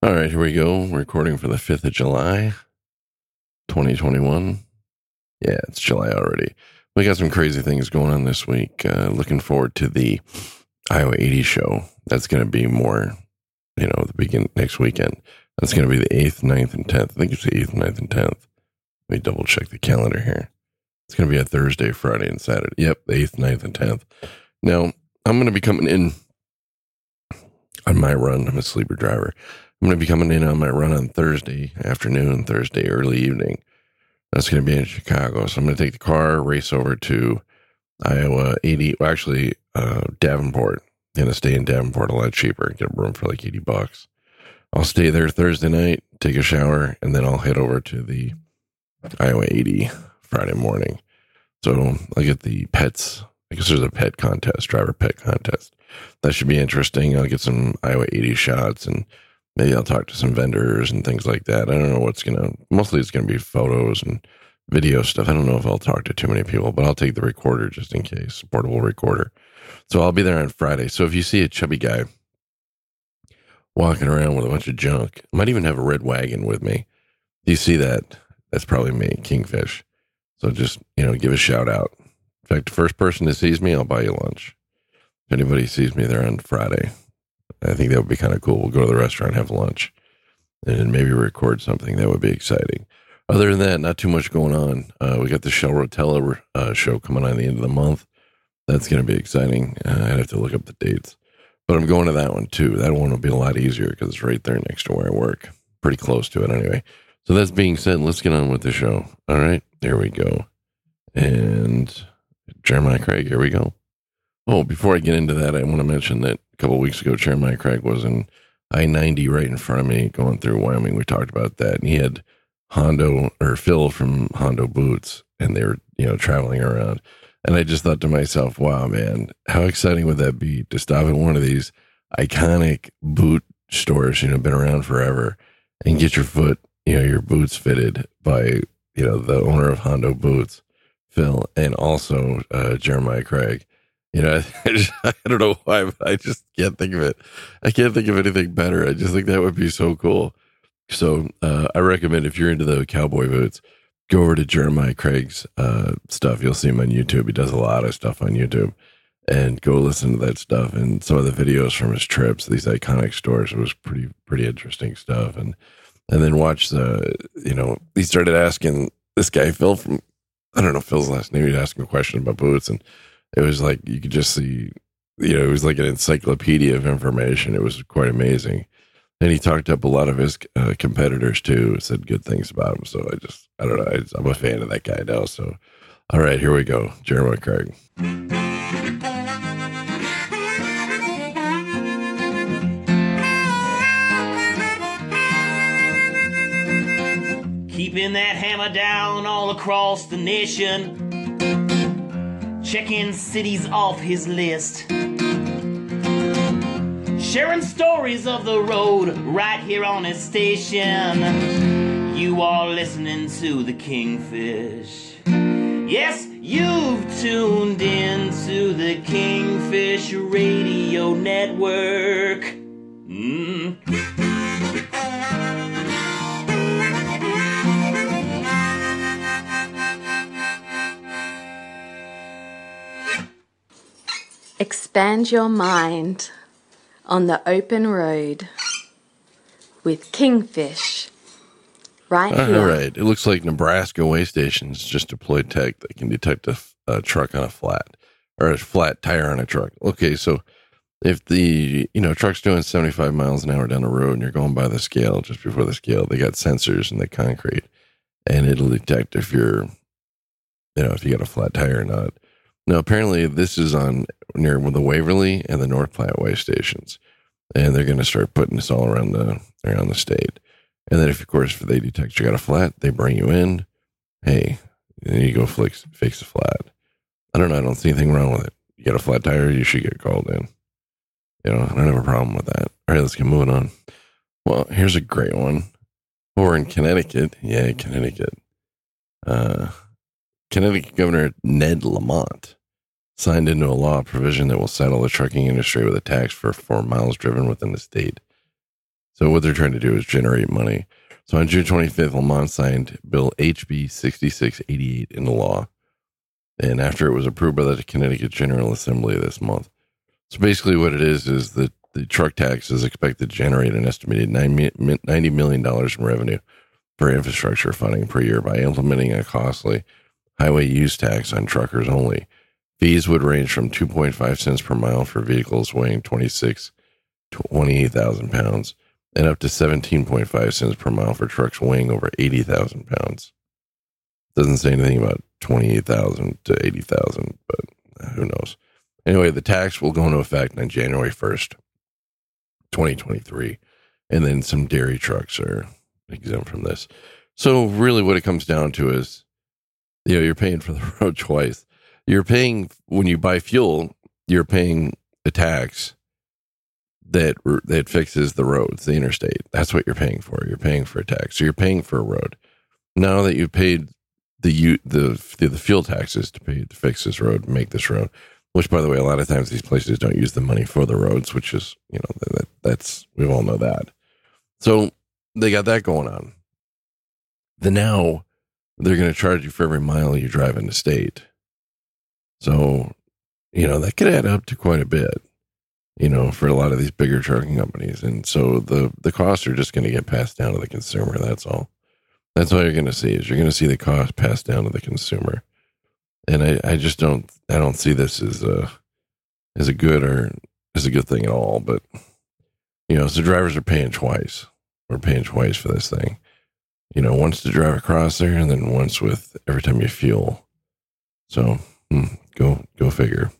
All right, here we go. Recording for the 5th of July, 2021. Yeah, it's July already. We got some crazy things going on this week. Uh, looking forward to the Iowa 80 show. That's going to be more, you know, the begin next weekend. That's going to be the 8th, 9th, and 10th. I think it's the 8th, 9th, and 10th. Let me double check the calendar here. It's going to be a Thursday, Friday, and Saturday. Yep, the 8th, 9th, and 10th. Now, I'm going to be coming in on my run. I'm a sleeper driver. I'm going to be coming in on my run on Thursday afternoon, Thursday early evening. That's going to be in Chicago. So I'm going to take the car, race over to Iowa 80. Well, actually, uh, Davenport. Going to stay in Davenport a lot cheaper. Get a room for like 80 bucks. I'll stay there Thursday night, take a shower, and then I'll head over to the Iowa 80 Friday morning. So I'll get the pets. I guess there's a pet contest, driver pet contest. That should be interesting. I'll get some Iowa 80 shots and maybe I'll talk to some vendors and things like that. I don't know what's to, mostly it's to be photos and video stuff. I don't know if I'll talk to too many people, but I'll take the recorder just in case, portable recorder. So I'll be there on Friday. So if you see a chubby guy walking around with a bunch of junk, I might even have a red wagon with me. You see that? That's probably me, Kingfish. So just, you know, give a shout out. In fact, the first person that sees me, I'll buy you lunch. If anybody sees me there on Friday, I think that would be kind of cool. We'll go to the restaurant, have lunch, and maybe record something. That would be exciting. Other than that, not too much going on. Uh, we got the Shell Rotella uh, show coming on the end of the month. That's going to be exciting. Uh, I'd have to look up the dates, but I'm going to that one too. That one will be a lot easier because it's right there next to where I work, pretty close to it anyway. So that's being said, let's get on with the show. All right, there we go. And Jeremiah Craig, here we go. Oh, before I get into that, I want to mention that a couple weeks ago, Jeremiah Craig was in I 90 right in front of me going through Wyoming. We talked about that. And he had Hondo or Phil from Hondo Boots, and they were, you know, traveling around. And I just thought to myself, wow, man, how exciting would that be to stop at one of these iconic boot stores, you know, been around forever and get your foot, you know, your boots fitted by, you know, the owner of Hondo Boots, Phil, and also uh, Jeremiah Craig. You know, I, just, I don't know why, but I just can't think of it. I can't think of anything better. I just think that would be so cool. So uh, I recommend if you're into the cowboy boots, go over to Jeremiah Craig's uh, stuff. You'll see him on YouTube. He does a lot of stuff on YouTube. And go listen to that stuff and some of the videos from his trips, these iconic stores. It was pretty pretty interesting stuff. And and then watch the you know, he started asking this guy Phil from I don't know Phil's last name, he'd ask him a question about boots and it was like you could just see you know, it was like an encyclopedia of information. It was quite amazing. And he talked up a lot of his uh, competitors too, said good things about him. So I just, I don't know, I, I'm a fan of that guy now. So, all right, here we go. Jeremiah Craig. Keeping that hammer down all across the nation. Checking cities off his list. Sharing stories of the road right here on his station. You are listening to the Kingfish. Yes, you've tuned in to the Kingfish Radio Network. Mm. Expand your mind on the open road with Kingfish right All here. right. It looks like Nebraska way stations just deployed tech that can detect a, a truck on a flat or a flat tire on a truck. Okay, so if the you know truck's doing 75 miles an hour down the road and you're going by the scale just before the scale, they got sensors in the concrete and it'll detect if you're you know if you got a flat tire or not. Now apparently this is on near the Waverly and the North Platte way stations, and they're going to start putting this all around the around the state. And then if of course if they detect you got a flat, they bring you in. Hey, then you go fix fix the flat. I don't know. I don't see anything wrong with it. You got a flat tire, you should get called in. You know, I don't have a problem with that. All right, let's get moving on. Well, here's a great one. We're in Connecticut. Yeah, Connecticut. Uh, Connecticut Governor Ned Lamont signed into a law a provision that will saddle the trucking industry with a tax for four miles driven within the state. So what they're trying to do is generate money. So on June 25th, Lamont signed Bill HB 6688 into law. And after it was approved by the Connecticut General Assembly this month. So basically, what it is is that the truck tax is expected to generate an estimated $90 million in revenue for infrastructure funding per year by implementing a costly highway use tax on truckers only. Fees would range from 2.5 cents per mile for vehicles weighing 26 to 28,000 pounds and up to 17.5 cents per mile for trucks weighing over 80,000 pounds. Doesn't say anything about 28,000 to 80,000, but who knows. Anyway, the tax will go into effect on January 1st, 2023. And then some dairy trucks are exempt from this. So, really, what it comes down to is you know, you're paying for the road twice. You're paying, when you buy fuel, you're paying a tax that that fixes the roads, the interstate. That's what you're paying for. You're paying for a tax. So you're paying for a road. Now that you've paid the the the, the fuel taxes to pay to fix this road, make this road, which by the way, a lot of times these places don't use the money for the roads, which is you know that, that's we all know that. So they got that going on. The now they're going to charge you for every mile you drive in the state. So, you know, that could add up to quite a bit you know, for a lot of these bigger trucking companies. And so the the costs are just going to get passed down to the consumer. That's all. That's all you're going to see is you're going to see the cost passed down to the consumer. And I, I just don't I don't see this as a as a good or as a good thing at all. But you know, so drivers are paying twice. We're paying twice for this thing. You know, once to drive across there, and then once with every time you fuel. So hmm, go go figure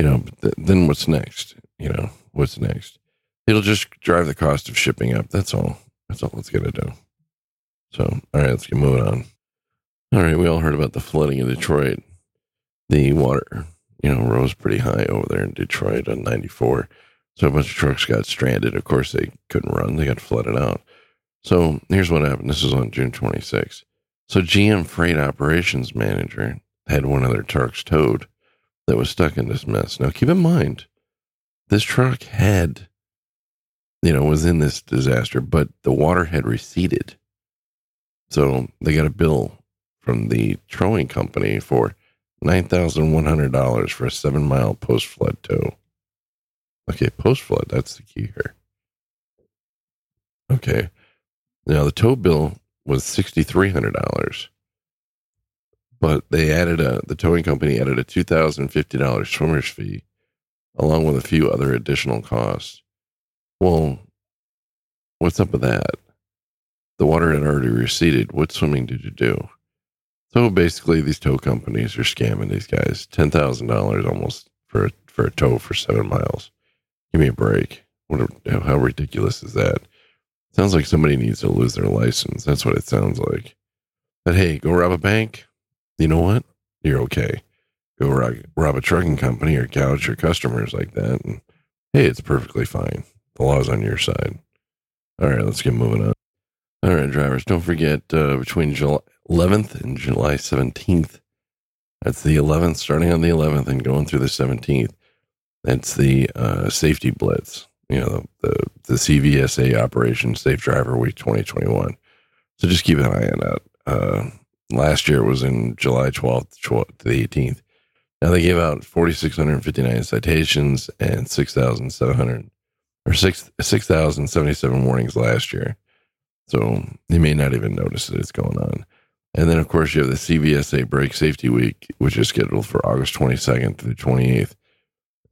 you know, th- then what's next? You know, what's next? It'll just drive the cost of shipping up. That's all. That's all it's to do. So, all right, let's get moving on. All right, we all heard about the flooding in Detroit. The water, you know, rose pretty high over there in Detroit on 94. So a bunch of trucks got stranded. Of course, they couldn't run. They got flooded out. So here's what happened. This is on June 26th. So GM freight operations manager had one of their trucks towed that was stuck in this mess. Now, keep in mind, this truck had, you know, was in this disaster, but the water had receded. So they got a bill from the towing company for $9,100 for a seven mile post flood tow. Okay, post flood, that's the key here. Okay. Now the tow bill was $6,300 but they added a the towing company added a two thousand fifty dollars swimmer's fee, along with a few other additional costs. Well, what's up with that? The water had already receded. What swimming did you do? So basically, these tow companies are scamming these guys. Ten thousand dollars almost for a, for a tow for seven miles. Give me a break. What? How ridiculous is that? Sounds like somebody needs to lose their license. That's what it sounds like. But hey, go rob a bank you know what? You're okay. Go rob, rob a trucking company or gouge your customers like that. And hey, it's perfectly fine. The law's on your side. All right, let's get moving on. All right, drivers, don't forget uh, between July 11th and July 17th. That's the 11th, starting on the 11th and going through the 17th. That's the uh, safety blitz, you know, the, the, CVSA Operation Safe Driver Week 2021. So just keep an eye on that. Uh, Last year was in July 12th to the 18th. Now they gave out 4,659 citations and 6,700 or 6 6,077 warnings last year. So you may not even notice that it's going on. And then, of course, you have the CVSA Brake Safety Week, which is scheduled for August 22nd to the 28th.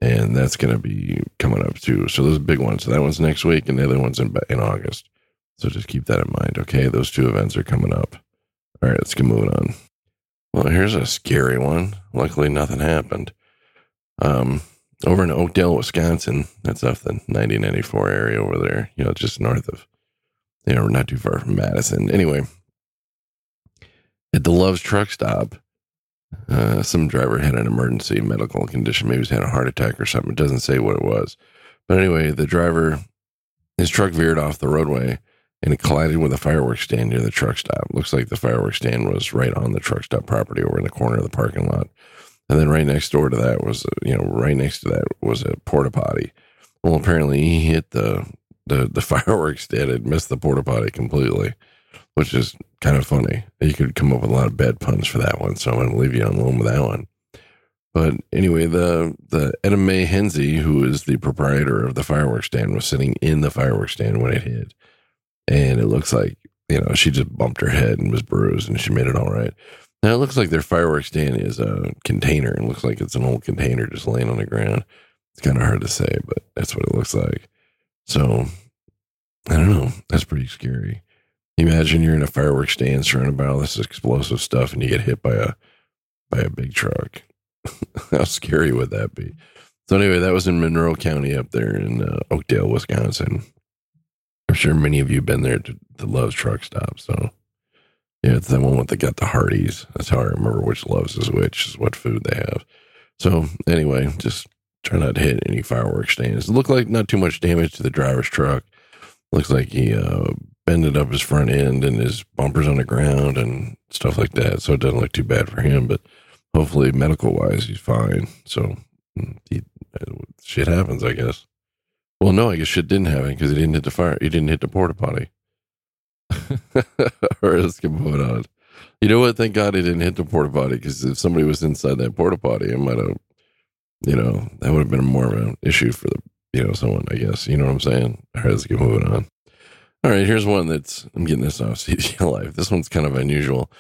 And that's going to be coming up too. So those are big ones. So that one's next week, and the other one's in, in August. So just keep that in mind. Okay. Those two events are coming up. All right, let's get moving on. Well, here's a scary one. Luckily, nothing happened. Um, over in Oakdale, Wisconsin, that's off the 1994 area over there, you know, just north of, you know, not too far from Madison. Anyway, at the Love's truck stop, uh, some driver had an emergency medical condition. Maybe he's had a heart attack or something. It doesn't say what it was. But anyway, the driver, his truck veered off the roadway and it collided with a fireworks stand near the truck stop. Looks like the fireworks stand was right on the truck stop property over in the corner of the parking lot. And then right next door to that was, uh, you know, right next to that was a porta potty. Well, apparently he hit the the the fireworks stand had missed the porta potty completely, which is kind of funny. You could come up with a lot of bad puns for that one, so I'm going to leave you on alone with that one. But anyway, the the Etta May Henze, who is the proprietor of the fireworks stand, was sitting in the fireworks stand when it hit, and it looks like you know she just bumped her head and was bruised, and she made it all right. Now it looks like their fireworks stand is a container. It looks like it's an old container just laying on the ground. It's kind of hard to say, but that's what it looks like. So I don't know. That's pretty scary. Imagine you're in a fireworks stand surrounded by all this explosive stuff, and you get hit by a by a big truck. How scary would that be? So anyway, that was in Monroe County up there in uh, Oakdale, Wisconsin. I'm sure many of you have been there to the Love's truck stop. So yeah, it's the one with the got the Hardee's. That's how I remember which Love's is which is what food they have. So anyway, just try not to hit any fireworks stands. It looked like not too much damage to the driver's truck. Looks like he uh, bended up his front end and his bumpers on the ground and stuff like that. So it doesn't look too bad for him. But hopefully, medical wise, he's fine. So mm, he, shit happens, I guess. Well, no, I guess shit didn't happen because he didn't hit the fire. He didn't hit the porta potty. or get moving on. You know what? Thank God he didn't hit the porta potty because if somebody was inside that porta potty, it might have, you know, that would have been more of an issue for the, you know, someone, I guess. You know what I'm saying? All right, let's get moving on. All right, here's one that's, I'm getting this off CDL Life. This one's kind of unusual.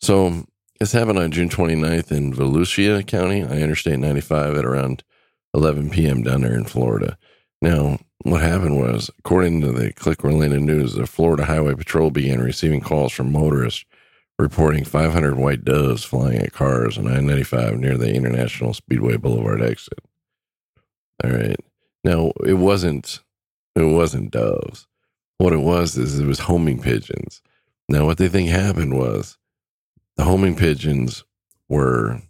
So this happened on June 29th in Volusia County, I Interstate 95 at around 11 p.m. down there in Florida. Now, what happened was, according to the ClickOrlando News, the Florida Highway Patrol began receiving calls from motorists reporting 500 white doves flying at cars on I 95 near the International Speedway Boulevard exit. All right. Now, it wasn't it wasn't doves. What it was is it was homing pigeons. Now, what they think happened was the homing pigeons were,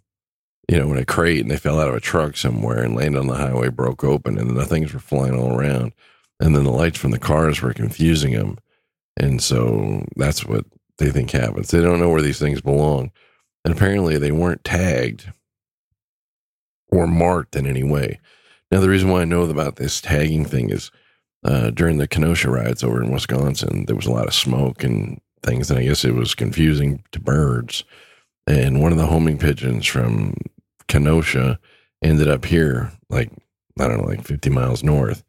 you know, in a crate and they fell out of a truck somewhere and landed on the highway, broke open, and the things were flying all around. And then the lights from the cars were confusing them. And so that's what they think happens. They don't know where these things belong. And apparently they weren't tagged or marked in any way. Now, the reason why I know about this tagging thing is uh, during the Kenosha riots over in Wisconsin, there was a lot of smoke and things, and I guess it was confusing to birds. And one of the homing pigeons from Kenosha ended up here, like, I don't know, like 50 miles north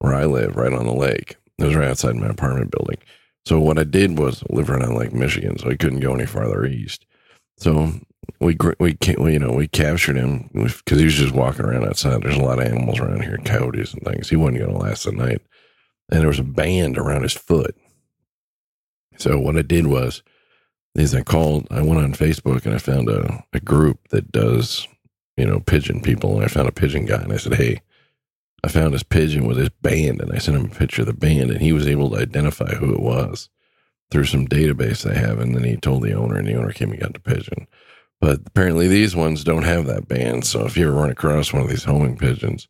where I live, right on the lake. It was right outside my apartment building. So what I did was live right on Lake Michigan, so I couldn't go any farther east. So we we, we you know we captured him because he was just walking around outside. There's a lot of animals around here, coyotes and things. He wasn't going to last the night, and there was a band around his foot. So what I did was, is I called. I went on Facebook and I found a, a group that does you know pigeon people, and I found a pigeon guy, and I said, hey. I found this pigeon with this band, and I sent him a picture of the band, and he was able to identify who it was through some database they have. And then he told the owner, and the owner came and got the pigeon. But apparently, these ones don't have that band. So if you ever run across one of these homing pigeons,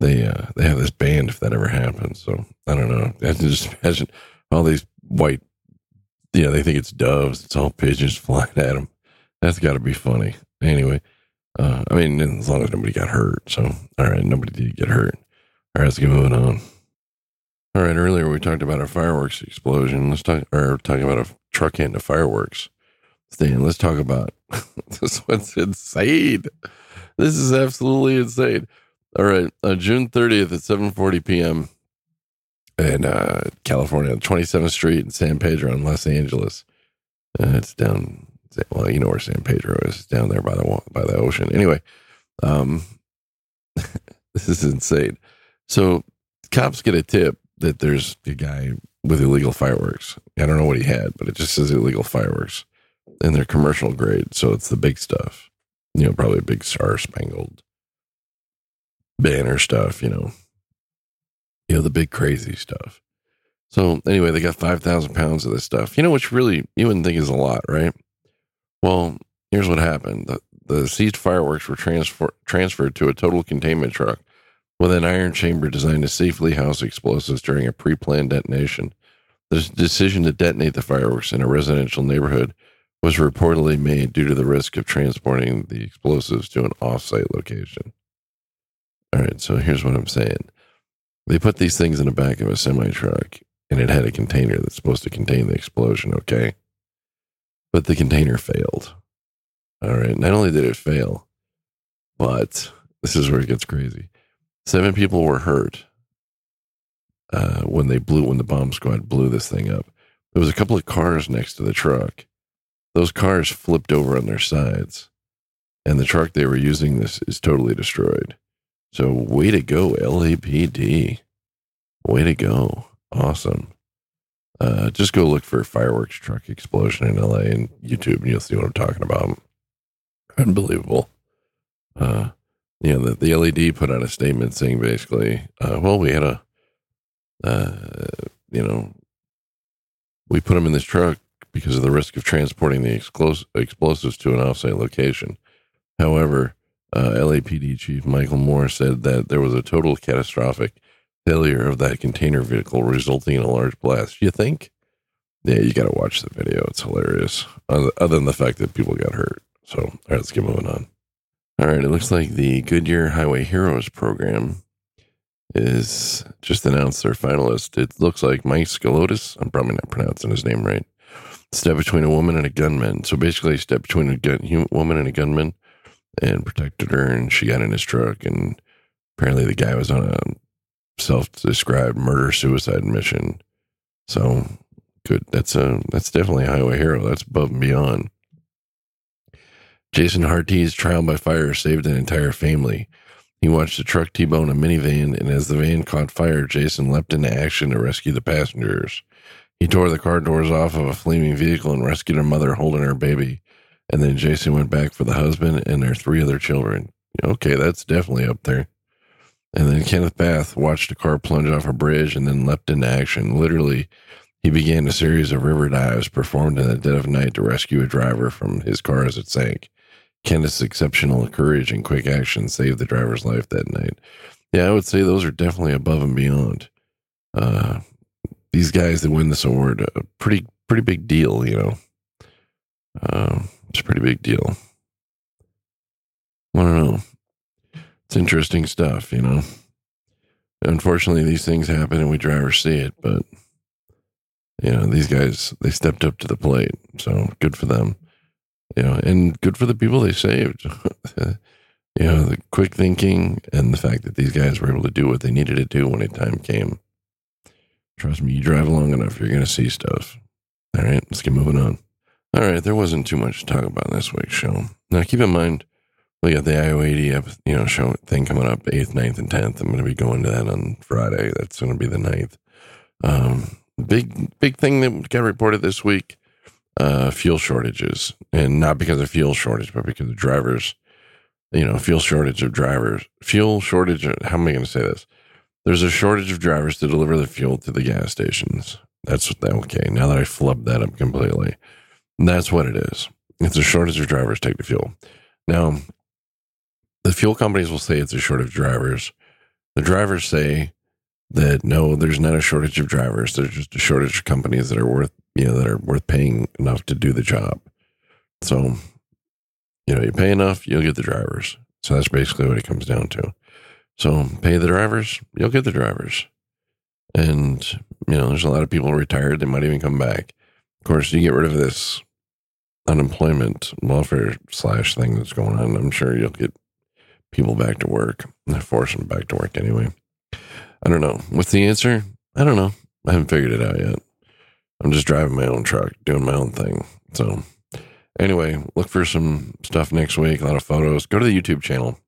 they uh, they have this band if that ever happens. So I don't know. I can just imagine all these white, you know, they think it's doves. It's all pigeons flying at them. That's got to be funny. Anyway, uh, I mean, as long as nobody got hurt. So, all right, nobody did get hurt. All right, let's get moving on. All right, earlier we talked about a fireworks explosion. Let's talk, or talk about a truck into fireworks. Stan, let's talk about this one's insane. This is absolutely insane. All right, uh, June 30th at 7:40 p.m. in uh, California, 27th Street in San Pedro in Los Angeles. Uh, it's down well, you know where San Pedro is, down there by the by the ocean. Anyway, um, this is insane. So cops get a tip that there's a guy with illegal fireworks. I don't know what he had, but it just says illegal fireworks, and they're commercial grade, so it's the big stuff. You know, probably big star spangled banner stuff. You know, you know the big crazy stuff. So anyway, they got five thousand pounds of this stuff. You know, which really you wouldn't think is a lot, right? Well, here's what happened. The, the seized fireworks were transfer, transferred to a total containment truck with an iron chamber designed to safely house explosives during a pre planned detonation. The decision to detonate the fireworks in a residential neighborhood was reportedly made due to the risk of transporting the explosives to an off-site location. All right, so here's what I'm saying. They put these things in the back of a semi truck and it had a container that's supposed to contain the explosion, okay? But the container failed. All right. Not only did it fail, but this is where it gets crazy. Seven people were hurt uh, when they blew, when the bomb squad blew this thing up. There was a couple of cars next to the truck. Those cars flipped over on their sides, and the truck they were using this is totally destroyed. So, way to go, LAPD. Way to go. Awesome. Uh, just go look for fireworks truck explosion in LA and YouTube, and you'll see what I'm talking about. Unbelievable. Uh, you know, the, the LAPD put out a statement saying basically, uh, well, we had a, uh, you know, we put them in this truck because of the risk of transporting the explos- explosives to an offsite location. However, uh, LAPD Chief Michael Moore said that there was a total catastrophic failure of that container vehicle, resulting in a large blast. You think? Yeah, you got to watch the video. It's hilarious. Other than the fact that people got hurt. So, all right, let's get moving on. All right, it looks like the Goodyear Highway Heroes program is just announced their finalist. It looks like Mike Skolotis. I'm probably not pronouncing his name right. Step between a woman and a gunman. So basically, step between a gun, woman and a gunman and protected her, and she got in his truck. And apparently, the guy was on a self-described murder suicide mission. So good. That's a that's definitely a highway hero. That's above and beyond. Jason Harte's trial by fire saved an entire family. He watched a truck T-bone a minivan, and as the van caught fire, Jason leapt into action to rescue the passengers. He tore the car doors off of a flaming vehicle and rescued a mother holding her baby. And then Jason went back for the husband and their three other children. Okay, that's definitely up there. And then Kenneth Bath watched a car plunge off a bridge and then leapt into action. Literally, he began a series of river dives performed in the dead of night to rescue a driver from his car as it sank. Kenneth's exceptional courage and quick action saved the driver's life that night. Yeah, I would say those are definitely above and beyond. Uh, these guys that win this award, a pretty pretty big deal, you know. Uh, it's a pretty big deal. I don't know. It's interesting stuff, you know. Unfortunately, these things happen and we drivers see it, but you know, these guys they stepped up to the plate, so good for them. You know, and good for the people they saved. you know, the quick thinking and the fact that these guys were able to do what they needed to do when the time came. Trust me, you drive long enough, you're going to see stuff. All right, let's get moving on. All right, there wasn't too much to talk about in this week's show. Now, keep in mind, we got the Iowa 80 you know show thing coming up 8th, 9th, and 10th. I'm going to be going to that on Friday. That's going to be the 9th. Um, big big thing that got reported this week: uh, fuel shortages, and not because of fuel shortage, but because of drivers. You know, fuel shortage of drivers. Fuel shortage. How am I going to say this? There's a shortage of drivers to deliver the fuel to the gas stations. That's what that okay. Now that I flubbed that up completely, that's what it is. It's a shortage of drivers to take the fuel. Now, the fuel companies will say it's a shortage of drivers. The drivers say that no, there's not a shortage of drivers. There's just a shortage of companies that are worth you know that are worth paying enough to do the job. So, you know, you pay enough, you'll get the drivers. So that's basically what it comes down to. So pay the drivers, you'll get the drivers. And, you know, there's a lot of people retired, they might even come back. Of course, you get rid of this unemployment welfare slash thing that's going on. I'm sure you'll get people back to work, force them back to work anyway. I don't know. What's the answer? I don't know. I haven't figured it out yet. I'm just driving my own truck, doing my own thing. So, anyway, look for some stuff next week, a lot of photos. Go to the YouTube channel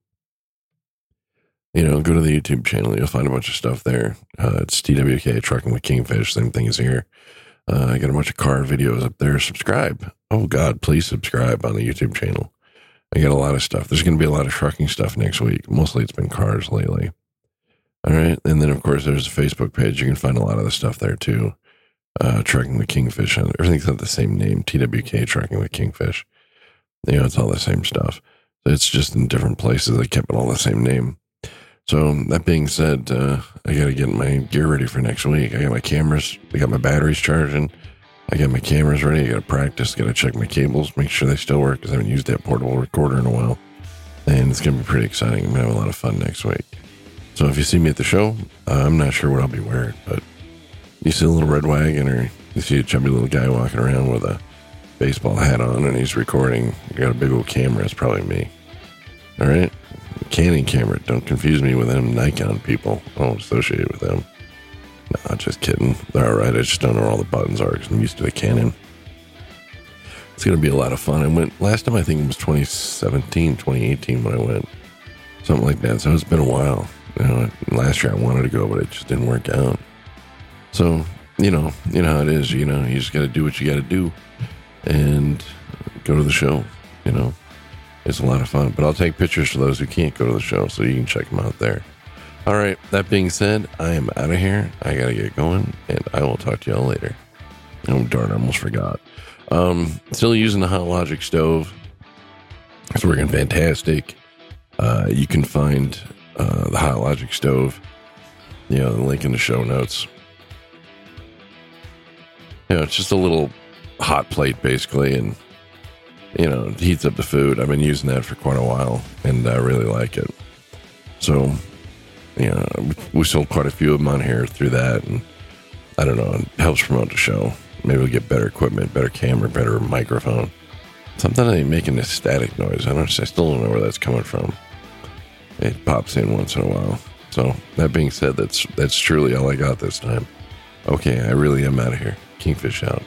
you know, go to the YouTube channel. You'll find a bunch of stuff there. Uh, it's TWK Trucking with Kingfish. Same thing as here. Uh, I got a bunch of car videos up there. Subscribe. Oh, God, please subscribe on the YouTube channel. I got a lot of stuff. There's going to be a lot of trucking stuff next week. Mostly it's been cars lately. All right. And then, of course, there's a Facebook page. You can find a lot of the stuff there too. Uh, Trucking with Kingfish. Everything's got the same name TWK Trucking with Kingfish. You know, it's all the same stuff. It's just in different places. They kept it all the same name. So that being said, uh, I got to get my gear ready for next week. I got my cameras, I got my batteries charging. I got my cameras ready. I got to practice. Got to check my cables, make sure they still work because I haven't used that portable recorder in a while. And it's going to be pretty exciting. I'm going to have a lot of fun next week. So if you see me at the show, uh, I'm not sure what I'll be wearing, but you see a little red wagon or you see a chubby little guy walking around with a baseball hat on and he's recording. You got a big old camera. It's probably me. All right. Canon camera. Don't confuse me with them Nikon people. I don't associate with them. No, just kidding. They're all right. I just don't know where all the buttons are because I'm used to the Canon. It's going to be a lot of fun. I went last time, I think it was 2017, 2018 when I went. Something like that. So it's been a while. You know, last year I wanted to go, but it just didn't work out. So, you know, you know how it is. You know, you just got to do what you got to do and go to the show. You know, it's a lot of fun. But I'll take pictures for those who can't go to the show, so you can check them out there. All right. That being said, I am out of here. I got to get going, and I will talk to y'all later. Oh, darn, I almost forgot. Um, still using the Hot Logic stove. It's working fantastic. Uh, you can find uh, the Hot Logic stove, you know, the link in the show notes. You know, it's just a little hot plate basically, and you know, heats up the food. I've been using that for quite a while, and I really like it. So, know, we sold quite a few of them on here through that, and I don't know, it helps promote the show. Maybe we'll get better equipment, better camera, better microphone. Something ain't making a static noise. I don't. I still don't know where that's coming from. It pops in once in a while. So that being said, that's that's truly all I got this time. Okay, I really am out of here. Kingfish out.